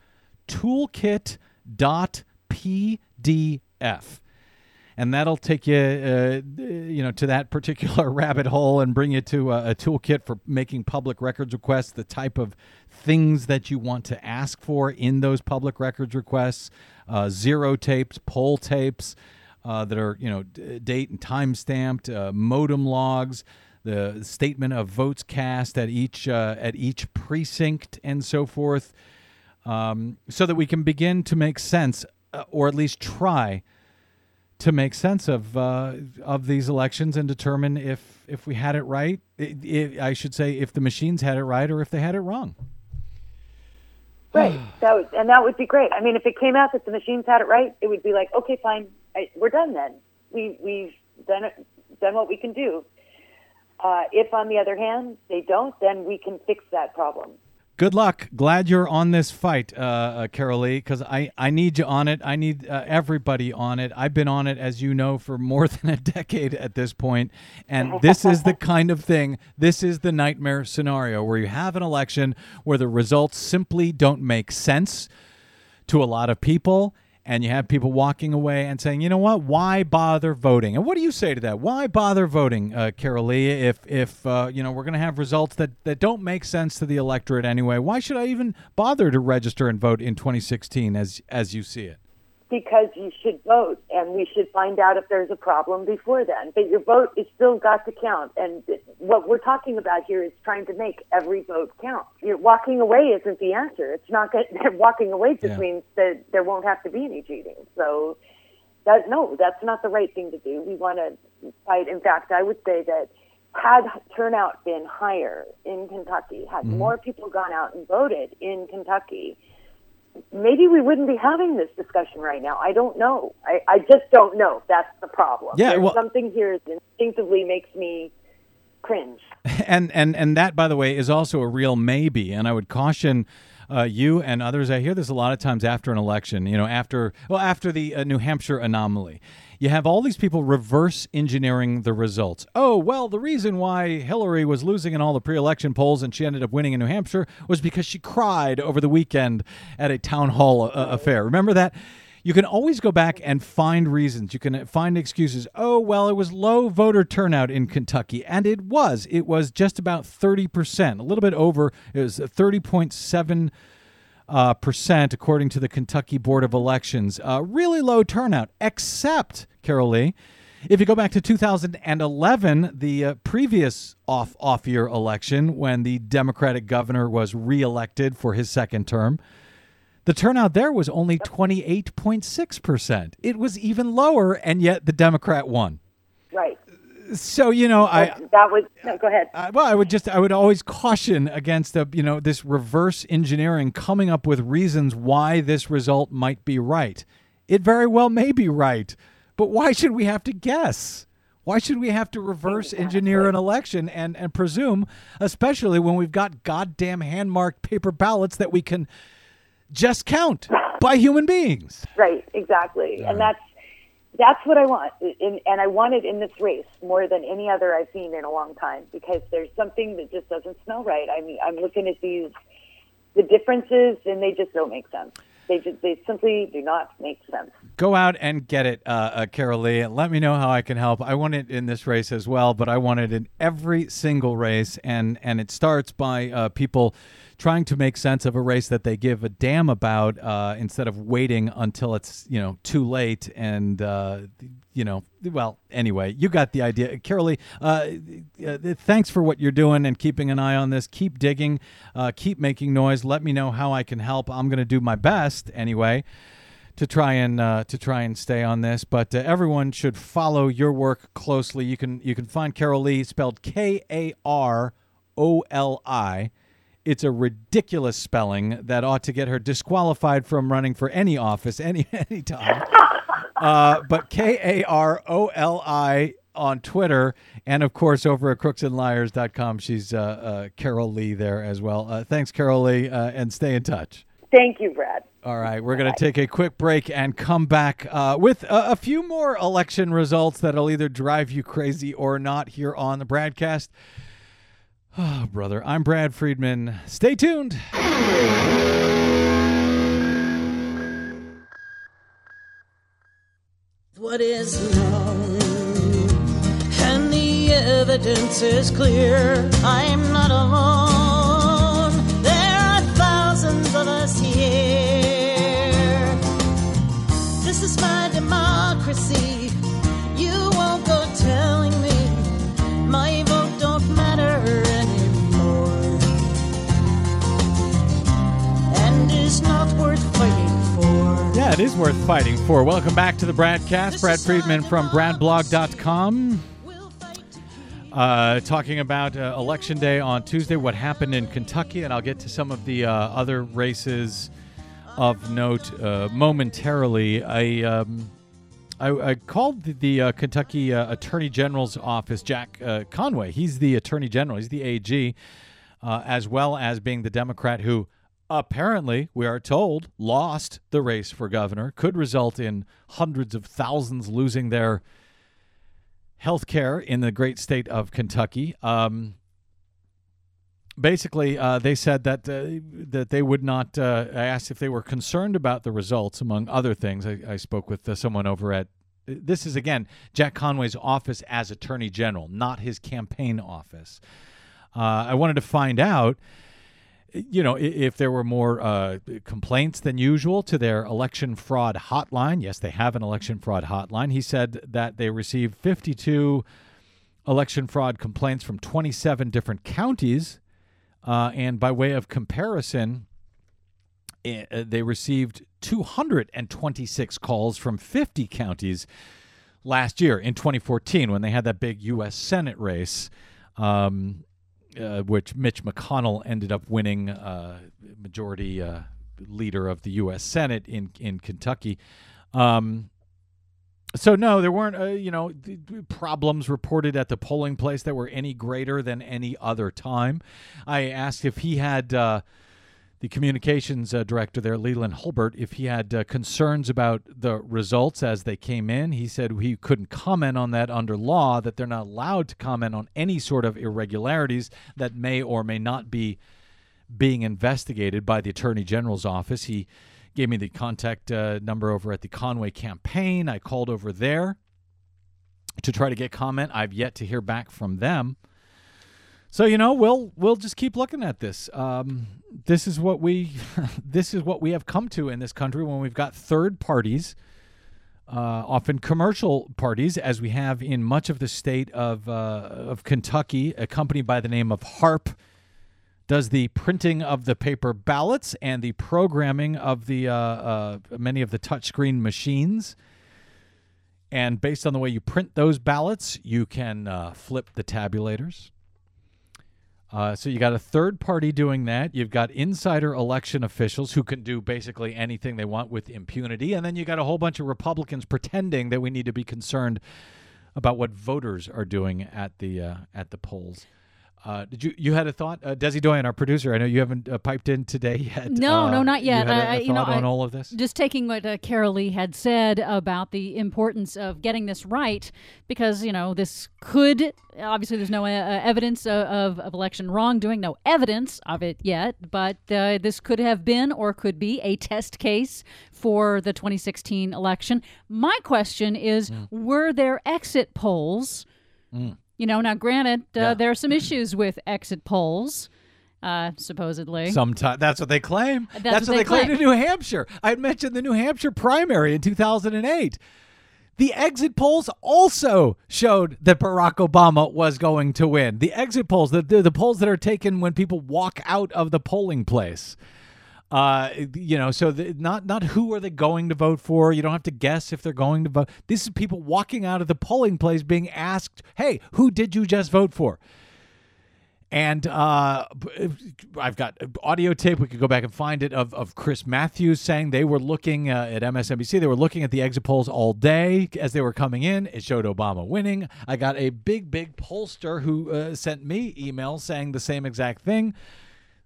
Speaker 2: toolkit dot pdf and that'll take you uh, you know to that particular rabbit hole and bring you to a, a toolkit for making public records requests the type of things that you want to ask for in those public records requests uh, zero tapes poll tapes uh, that are you know d- date and time stamped, uh, modem logs, the statement of votes cast at each uh, at each precinct, and so forth, um, so that we can begin to make sense, uh, or at least try to make sense of uh, of these elections and determine if if we had it right. It, it, I should say if the machines had it right or if they had it wrong.
Speaker 5: Right. that would, and that would be great. I mean, if it came out that the machines had it right, it would be like, okay, fine, I, we're done then. We we've done done what we can do. Uh, if, on the other hand, they don't, then we can fix that problem.
Speaker 2: Good luck. Glad you're on this fight, uh, uh, Karoli, because I, I need you on it. I need uh, everybody on it. I've been on it, as you know, for more than a decade at this point, and this is the kind of thing. This is the nightmare scenario where you have an election where the results simply don't make sense to a lot of people and you have people walking away and saying, you know what, why bother voting? And what do you say to that? Why bother voting, uh, Karoli, if if uh, you know we're going to have results that that don't make sense to the electorate anyway? Why should I even bother to register and vote in 2016 as as you see it?
Speaker 5: Because you should vote and we should find out if there's a problem before then. But your vote is still got to count. And what we're talking about here is trying to make every vote count. You're walking away isn't the answer. It's not good. walking away just
Speaker 2: Yeah.
Speaker 5: means that there won't have to be any cheating. So that no, that's not the right thing to do. We want to fight. In fact, I would say that had turnout been higher in Kentucky, had mm-hmm. more people gone out and voted in Kentucky, maybe we wouldn't be having this discussion right now. I don't know. I, I just don't know. That's the problem.
Speaker 2: Yeah,
Speaker 5: There's
Speaker 2: well-
Speaker 5: something here that instinctively makes me cringe.
Speaker 2: and and and that by the way is also a real maybe and i would caution uh, you and others i hear this a lot of times after an election you know after well after the uh, new hampshire anomaly you have all these people reverse engineering the results oh well the reason why hillary was losing in all the pre-election polls and she ended up winning in new hampshire was because she cried over the weekend at a town hall uh, affair remember that you can always go back and find reasons. You can find excuses. Oh, well, it was low voter turnout in Kentucky. And it was. It was just about 30%, a little bit over. It was 30.7 uh, percent, according to the Kentucky Board of Elections. Uh, really low turnout, except, Karoli, if you go back to 2011, the uh, previous off off year election, when the Democratic governor was reelected for his second term, the turnout there was only 28.6%. It was even lower, and yet the Democrat won.
Speaker 5: Right.
Speaker 2: So, you know, I.
Speaker 5: that was no. Go ahead.
Speaker 2: I, well, I would just, I would always caution against the, you know, this reverse engineering, coming up with reasons why this result might be right. It very well may be right, but why should we have to guess? Why should we have to reverse engineer an election and, and presume, especially when we've got goddamn hand marked paper ballots that we can just count by human beings?
Speaker 5: Right. Exactly. And that's that's what I want, in, and I want it in this race more than any other I've seen in a long time because there's something that just doesn't smell right. I mean, I'm looking at these the differences, and they just don't make sense. They just, they simply do not make sense.
Speaker 2: go out and get it, uh, uh, Karoli. and Let me know how I can help. I want it in this race as well, but I want it in every single race, and and it starts by uh, people trying to make sense of a race that they give a damn about uh, instead of waiting until it's you know too late and. Uh, you know, well, anyway, you got the idea. Karoli, uh, uh, thanks for what you're doing and keeping an eye on this. Keep digging, uh, keep making noise. Let me know how I can help. I'm going to do my best anyway to try and uh, to try and stay on this. But uh, everyone should follow your work closely. You can you can find Karoli spelled K A R O L I. It's a ridiculous spelling that ought to get her disqualified from running for any office any any time. Uh, but K A R O L I on Twitter, and of course over at crooksandliars.com. She's uh, uh, Karoli there as well. Uh, thanks, Karoli, uh, and stay in touch.
Speaker 5: Thank you, Brad.
Speaker 2: All right, we're going to take a quick break and come back uh, with a, a few more election results that'll either drive you crazy or not here on the BradCast. Oh, brother, I'm Brad Friedman. Stay tuned.
Speaker 6: What is known, and the evidence is clear. I'm not alone. There are thousands of us here. This is my
Speaker 2: Yeah, it is worth fighting for. Welcome back to the BradCast. Brad Friedman from BradBlog.com. Uh, talking about uh, Election Day on Tuesday, what happened in Kentucky, and I'll get to some of the uh, other races of note uh, momentarily. I, um, I, I called the, the uh, Kentucky uh, Attorney General's office, Jack uh, Conway. He's the Attorney General, he's the AG, uh, as well as being the Democrat who apparently, we are told, lost the race for governor, could result in hundreds of thousands losing their health care in the great state of Kentucky. Um, basically, uh, they said that uh, that they would not. Uh, I asked if they were concerned about the results, among other things. I, I spoke with uh, someone over at. This is again Jack Conway's office as Attorney General, not his campaign office. Uh, I wanted to find out you know, if there were more uh, complaints than usual to their election fraud hotline. Yes, they have an election fraud hotline. He said that they received 52 election fraud complaints from 27 different counties. Uh, and by way of comparison, eh, uh, they received 226 calls from 50 counties last year in 2014 when they had that big U.S. Senate race. Um, uh, which Mitch McConnell ended up winning, uh, majority uh, leader of the U.S. Senate in in Kentucky. Um, so no, there weren't uh, you know problems reported at the polling place that were any greater than any other time. I asked if he had. The communications uh, director there, Leland Hulbert, if he had uh, concerns about the results as they came in. He said he couldn't comment on that under law, that they're not allowed to comment on any sort of irregularities that may or may not be being investigated by the Attorney General's office. He gave me the contact uh, number over at the Conway campaign. I called over there to try to get comment. I've yet to hear back from them. So you know, we'll we'll just keep looking at this. Um, this is what we this is what we have come to in this country when we've got third parties, uh, often commercial parties, as we have in much of the state of uh, of Kentucky. A company by the name of Harp does the printing of the paper ballots and the programming of the uh, uh, many of the touchscreen machines. And based on the way you print those ballots, you can uh, flip the tabulators. Uh, so you got a third party doing that. You've got insider election officials who can do basically anything they want with impunity, and then you got a whole bunch of Republicans pretending that we need to be concerned about what voters are doing at the uh, at the polls. Uh, did you you had a thought, uh, Desi Doyen, our producer? I know you haven't uh, piped in today yet.
Speaker 7: No,
Speaker 2: Uh,
Speaker 7: no, not yet.
Speaker 2: You had a- a
Speaker 7: I- you know,
Speaker 2: thought on
Speaker 7: I-
Speaker 2: all of this.
Speaker 7: Just taking what uh, Karoli had said about the importance of getting this right, because you know this could obviously there's no uh, uh, evidence of, of, election wrongdoing, no evidence of it yet, but uh, this could have been or could be a test case for the 2016 election. My question is,
Speaker 2: Hmm.
Speaker 7: were there exit polls? You know, now granted, uh,
Speaker 2: Yeah.
Speaker 7: there are some issues with exit polls. Uh, supposedly,
Speaker 2: Sometimes that's what they claim.
Speaker 7: That's
Speaker 2: That's,
Speaker 7: what
Speaker 2: what
Speaker 7: they
Speaker 2: claim in New Hampshire. I had mentioned the New Hampshire primary in 2008. The exit polls also showed that Barack Obama was going to win. The exit polls, the, the, the polls that are taken when people walk out of the polling place. Uh, you know, so the, not not who are they going to vote for? You don't have to guess if they're going to vote. This is people walking out of the polling place being asked, "Hey, who did you just vote for?" And uh, I've got audio tape. We could go back and find it of, of Chris Matthews saying they were looking uh, at MSNBC. They were looking at the exit polls all day as they were coming in. It showed Obama winning. I got a big, big pollster who uh, sent me email saying the same exact thing.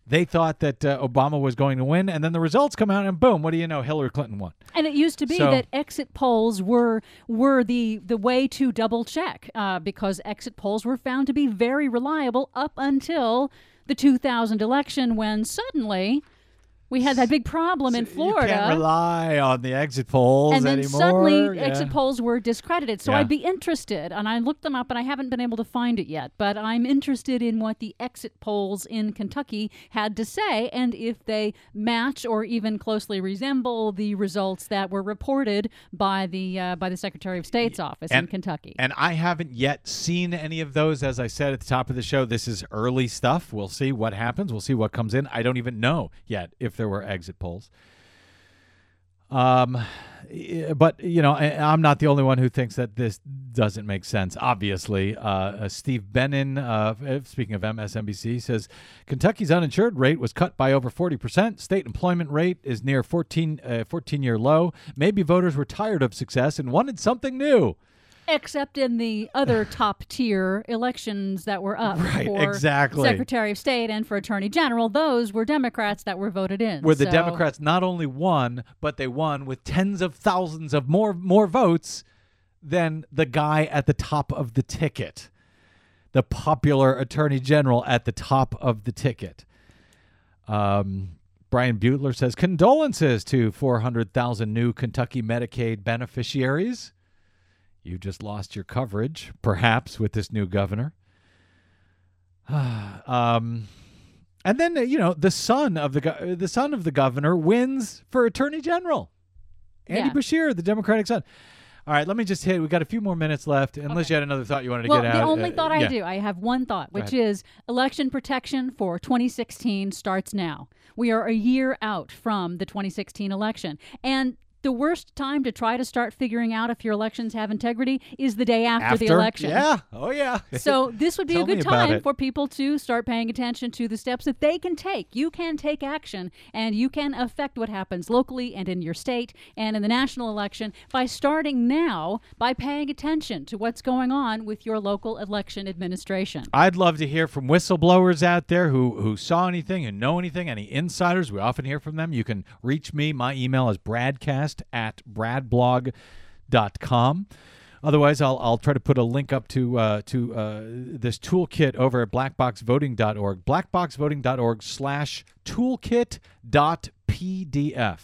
Speaker 2: They thought that uh, Obama was going to win, and then the results come out, and boom! What do you know? Hillary Clinton won.
Speaker 7: And it used to be
Speaker 2: So-
Speaker 7: that exit polls were were the the way to double check uh, because exit polls were found to be very reliable up until the 2000 election when suddenly we had that big problem in Florida.
Speaker 2: You can't rely on the exit polls
Speaker 7: and then
Speaker 2: anymore.
Speaker 7: suddenly
Speaker 2: Yeah.
Speaker 7: exit polls were discredited. So
Speaker 2: Yeah.
Speaker 7: I'd be interested, and I looked them up, and I haven't been able to find it yet. But I'm interested in what the exit polls in Kentucky had to say, and if they match or even closely resemble the results that were reported by the uh, by the Secretary of State's office in Kentucky.
Speaker 2: And I haven't yet seen any of those. As I said at the top of the show, this is early stuff. We'll see what happens. We'll see what comes in. I don't even know yet if there were exit polls. Um, eh, but you know, I, I'm not the only one who thinks that this doesn't make sense. Obviously, uh, uh, Steve Benen, uh, eh, speaking of MSNBC, says Kentucky's uninsured rate was cut by over 40 percent. State employment rate is near 14 uh, 14 year low. Maybe voters were tired of success and wanted something new.
Speaker 7: Except in the other top tier elections that were up
Speaker 2: Right,
Speaker 7: for
Speaker 2: exactly.
Speaker 7: Secretary of State and for Attorney General, those were Democrats that were voted in.
Speaker 2: where the
Speaker 7: So-
Speaker 2: Democrats not only won, but they won with tens of thousands of more more votes than the guy at the top of the ticket, the popular attorney general at the top of the ticket. Um, Brian Butler says condolences to 400,000 new Kentucky Medicaid beneficiaries. You just lost your coverage, perhaps, with this new governor. um, and then you know the son of the go- the son of the governor wins for attorney general. Andy
Speaker 7: Yeah.
Speaker 2: Beshear, the Democratic son. All right, let me just hit. We got a few more minutes left, unless you had another thought you wanted to
Speaker 7: well,
Speaker 2: get out.
Speaker 7: Well the only
Speaker 2: uh,
Speaker 7: thought I
Speaker 2: yeah.
Speaker 7: do, I have one thought, which is election protection for 2016 starts now. We are a year out from the 2016 election. And the worst time to try to start figuring out if your elections have integrity is the day after, the election.
Speaker 2: Yeah. Oh yeah.
Speaker 7: So this would be a good time for people to start paying attention to the steps that they can take. You can take action and you can affect what happens locally and in your state and in the national election by starting now by paying attention to what's going on with your local election administration.
Speaker 2: I'd love to hear from whistleblowers out there who who saw anything and know anything, any insiders. We often hear from them. You can reach me. My email is bradcast at bradblog.com. Otherwise, I'll, I'll try to put a link up to uh, to uh, this toolkit over at blackboxvoting.org. Blackboxvoting.org slash toolkit.pdf.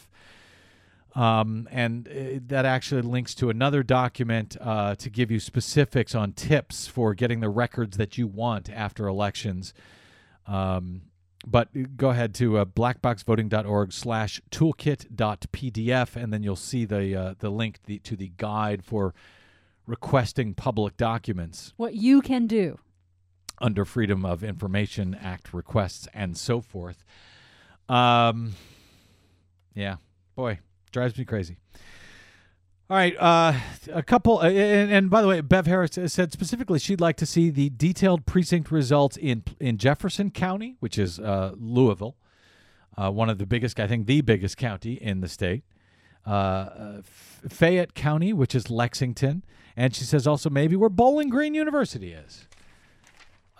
Speaker 2: Um, and uh, that actually links to another document uh, to give you specifics on tips for getting the records that you want after elections. Um, but go ahead to uh, blackboxvoting.org slash toolkit.pdf, and then you'll see the uh, the link the, to the guide for requesting public documents
Speaker 7: What you can do.
Speaker 2: under Freedom of Information Act requests and so forth. Um, yeah, boy, drives me crazy. All right, uh, a couple, uh, and, and by the way, Bev Harris said specifically she'd like to see the detailed precinct results in in Jefferson County, which is uh, Louisville, uh, one of the biggest, I think, the biggest county in the state. Uh, uh, Fayette County, which is Lexington, and she says also maybe where Bowling Green University is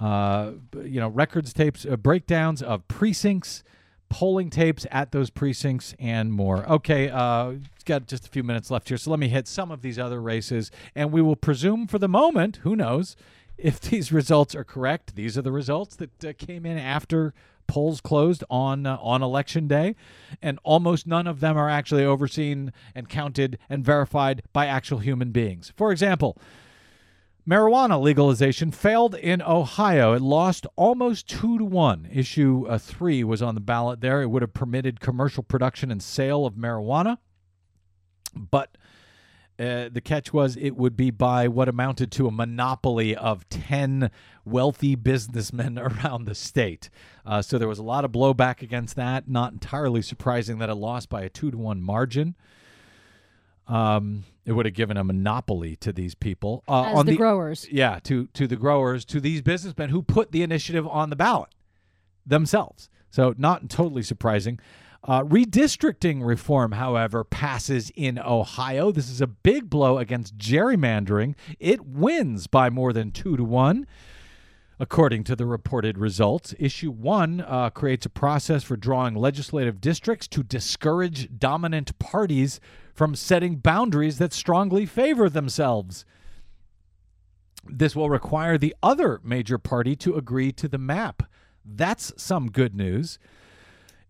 Speaker 2: you know, records, tapes, breakdowns of precincts, polling tapes at those precincts, and more. Okay, uh, got just a few minutes left here, so let me hit some of these other races, and we will presume for the moment, who knows, if these results are correct. These are the results that uh, came in after polls closed on uh, on election day, and almost none of them are actually overseen and counted and verified by actual human beings. For example. Marijuana legalization failed in Ohio. It lost almost two to one. Issue uh, three was on the ballot there. It would have permitted commercial production and sale of marijuana, but uh, the catch was it would be by what amounted to a monopoly of 10 wealthy businessmen around the state. Uh, so there was a lot of blowback against that. Not entirely surprising that it lost by a two to one margin. Um, it would have given a monopoly to these people uh,
Speaker 7: As
Speaker 2: on
Speaker 7: the growers.
Speaker 2: Yeah, to to the growers, to these businessmen who put the initiative on the ballot themselves. So not totally surprising. Uh, redistricting reform, however, passes in Ohio. This is a big blow against gerrymandering. It wins by more than two to one. According to the reported results, issue one uh, creates a process for drawing legislative districts to discourage dominant parties from setting boundaries that strongly favor themselves. This will require the other major party to agree to the map. That's some good news.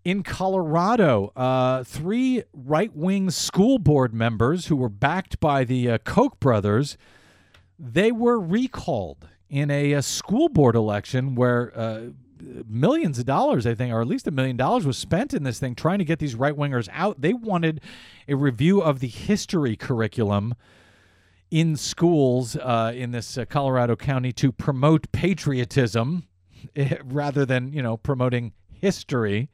Speaker 2: In Colorado, uh, three right wing school board members who were backed by the uh, Koch brothers, they were recalled in a, a school board election where uh, millions of dollars, I think, or at least a million dollars was spent in this thing trying to get these right wingers out. They wanted a review of the history curriculum in schools uh, in this uh, Colorado county to promote patriotism eh, rather than, you know, promoting history.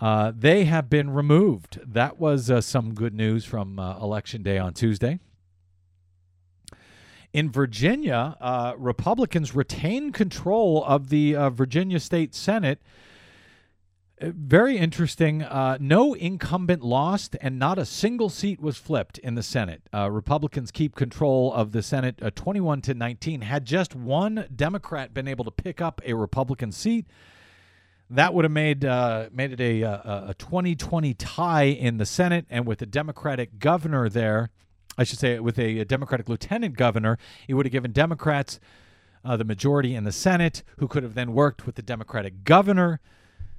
Speaker 2: Uh, they have been removed. That was uh, some good news from uh, Election Day on Tuesday. In Virginia, uh, Republicans retain control of the uh, Virginia State Senate. Uh, Very interesting. Uh, no incumbent lost, and not a single seat was flipped in the Senate. Uh, Republicans keep control of the Senate uh, 21 to 19. Had just one Democrat been able to pick up a Republican seat, that would have made made it a, a a 2020 tie in the Senate, and with a Democratic governor there, I should say, with a, a Democratic lieutenant governor, it would have given Democrats uh, the majority in the Senate, who could have then worked with the Democratic governor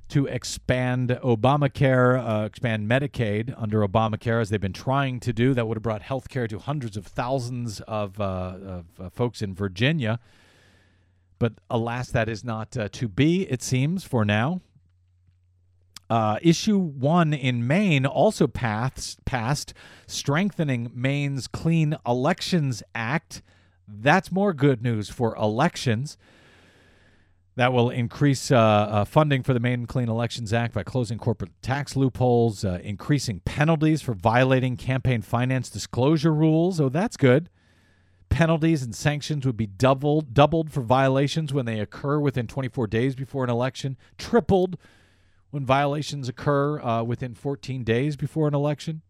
Speaker 2: to expand Obamacare, uh, expand Medicaid under Obamacare, as they've been trying to do. That would have brought health care to hundreds of thousands of, uh, of uh, folks in Virginia. But alas, that is not uh, to be, it seems, for now. Uh, issue one in Maine also passed, passed, strengthening Maine's Clean Elections Act. That's more good news for elections. That will increase uh, uh, funding for the Maine Clean Elections Act by closing corporate tax loopholes, uh, increasing penalties for violating campaign finance disclosure rules. Oh, that's good. Penalties and sanctions would be doubled, doubled for violations when they occur within 24 days before an election, tripled when violations occur uh, within 14 days before an election.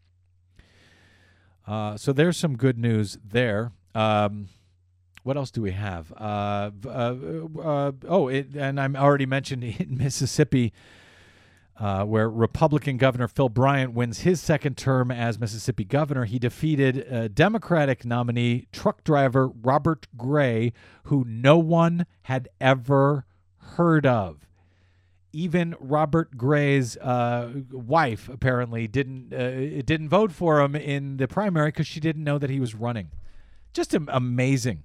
Speaker 2: Uh, so there's some good news there. Um, what else do we have? Uh, uh, uh, oh, it, and I'm already mentioned in Mississippi, uh, where Republican Governor Phil Bryant wins his second term as Mississippi governor. He defeated Democratic nominee truck driver Robert Gray, who no one had ever heard of even Robert Gray's uh, wife apparently didn't uh, didn't vote for him in the primary because she didn't know that he was running. Just amazing.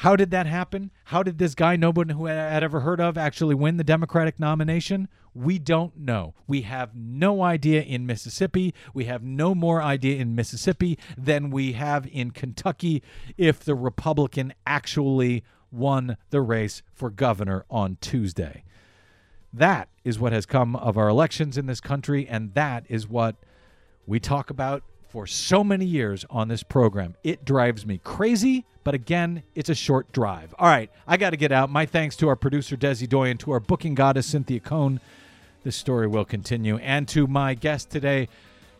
Speaker 2: How did that happen? How did this guy nobody who had, had ever heard of actually win the Democratic nomination? We don't know. We have no idea in Mississippi. We have no more idea in Mississippi than we have in Kentucky if the Republican actually won the race for governor on Tuesday. That is what has come of our elections in this country, and that is what we talk about for so many years on this program. It drives me crazy, but again, it's a short drive. All right, I got to get out. My thanks to our producer, Desi Doyen, to our booking goddess, Cynthia Cohn. This story will continue, and to my guest today,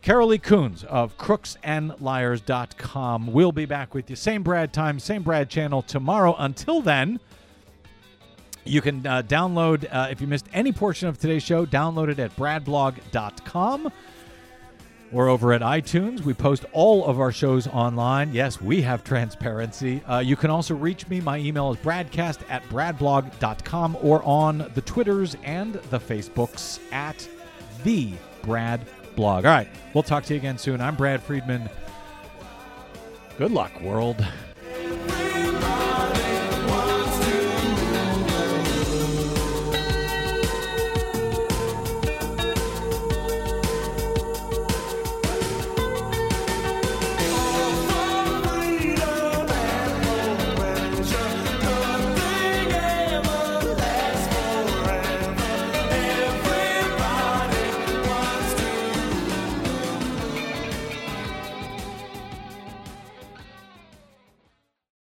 Speaker 2: Karoli Kuns of crooksandliars.com. We'll be back with you. Same Brad time, same Brad channel tomorrow. Until then, you can uh, download, uh, if you missed any portion of today's show, download it at bradblog.com or over at iTunes. We post all of our shows online. Yes, we have transparency. Uh, you can also reach me. My email is bradcast at bradblog.com or on the Twitters and the Facebooks at the Brad Blog. All right, we'll talk to you again soon. I'm Brad Friedman. Good luck, world.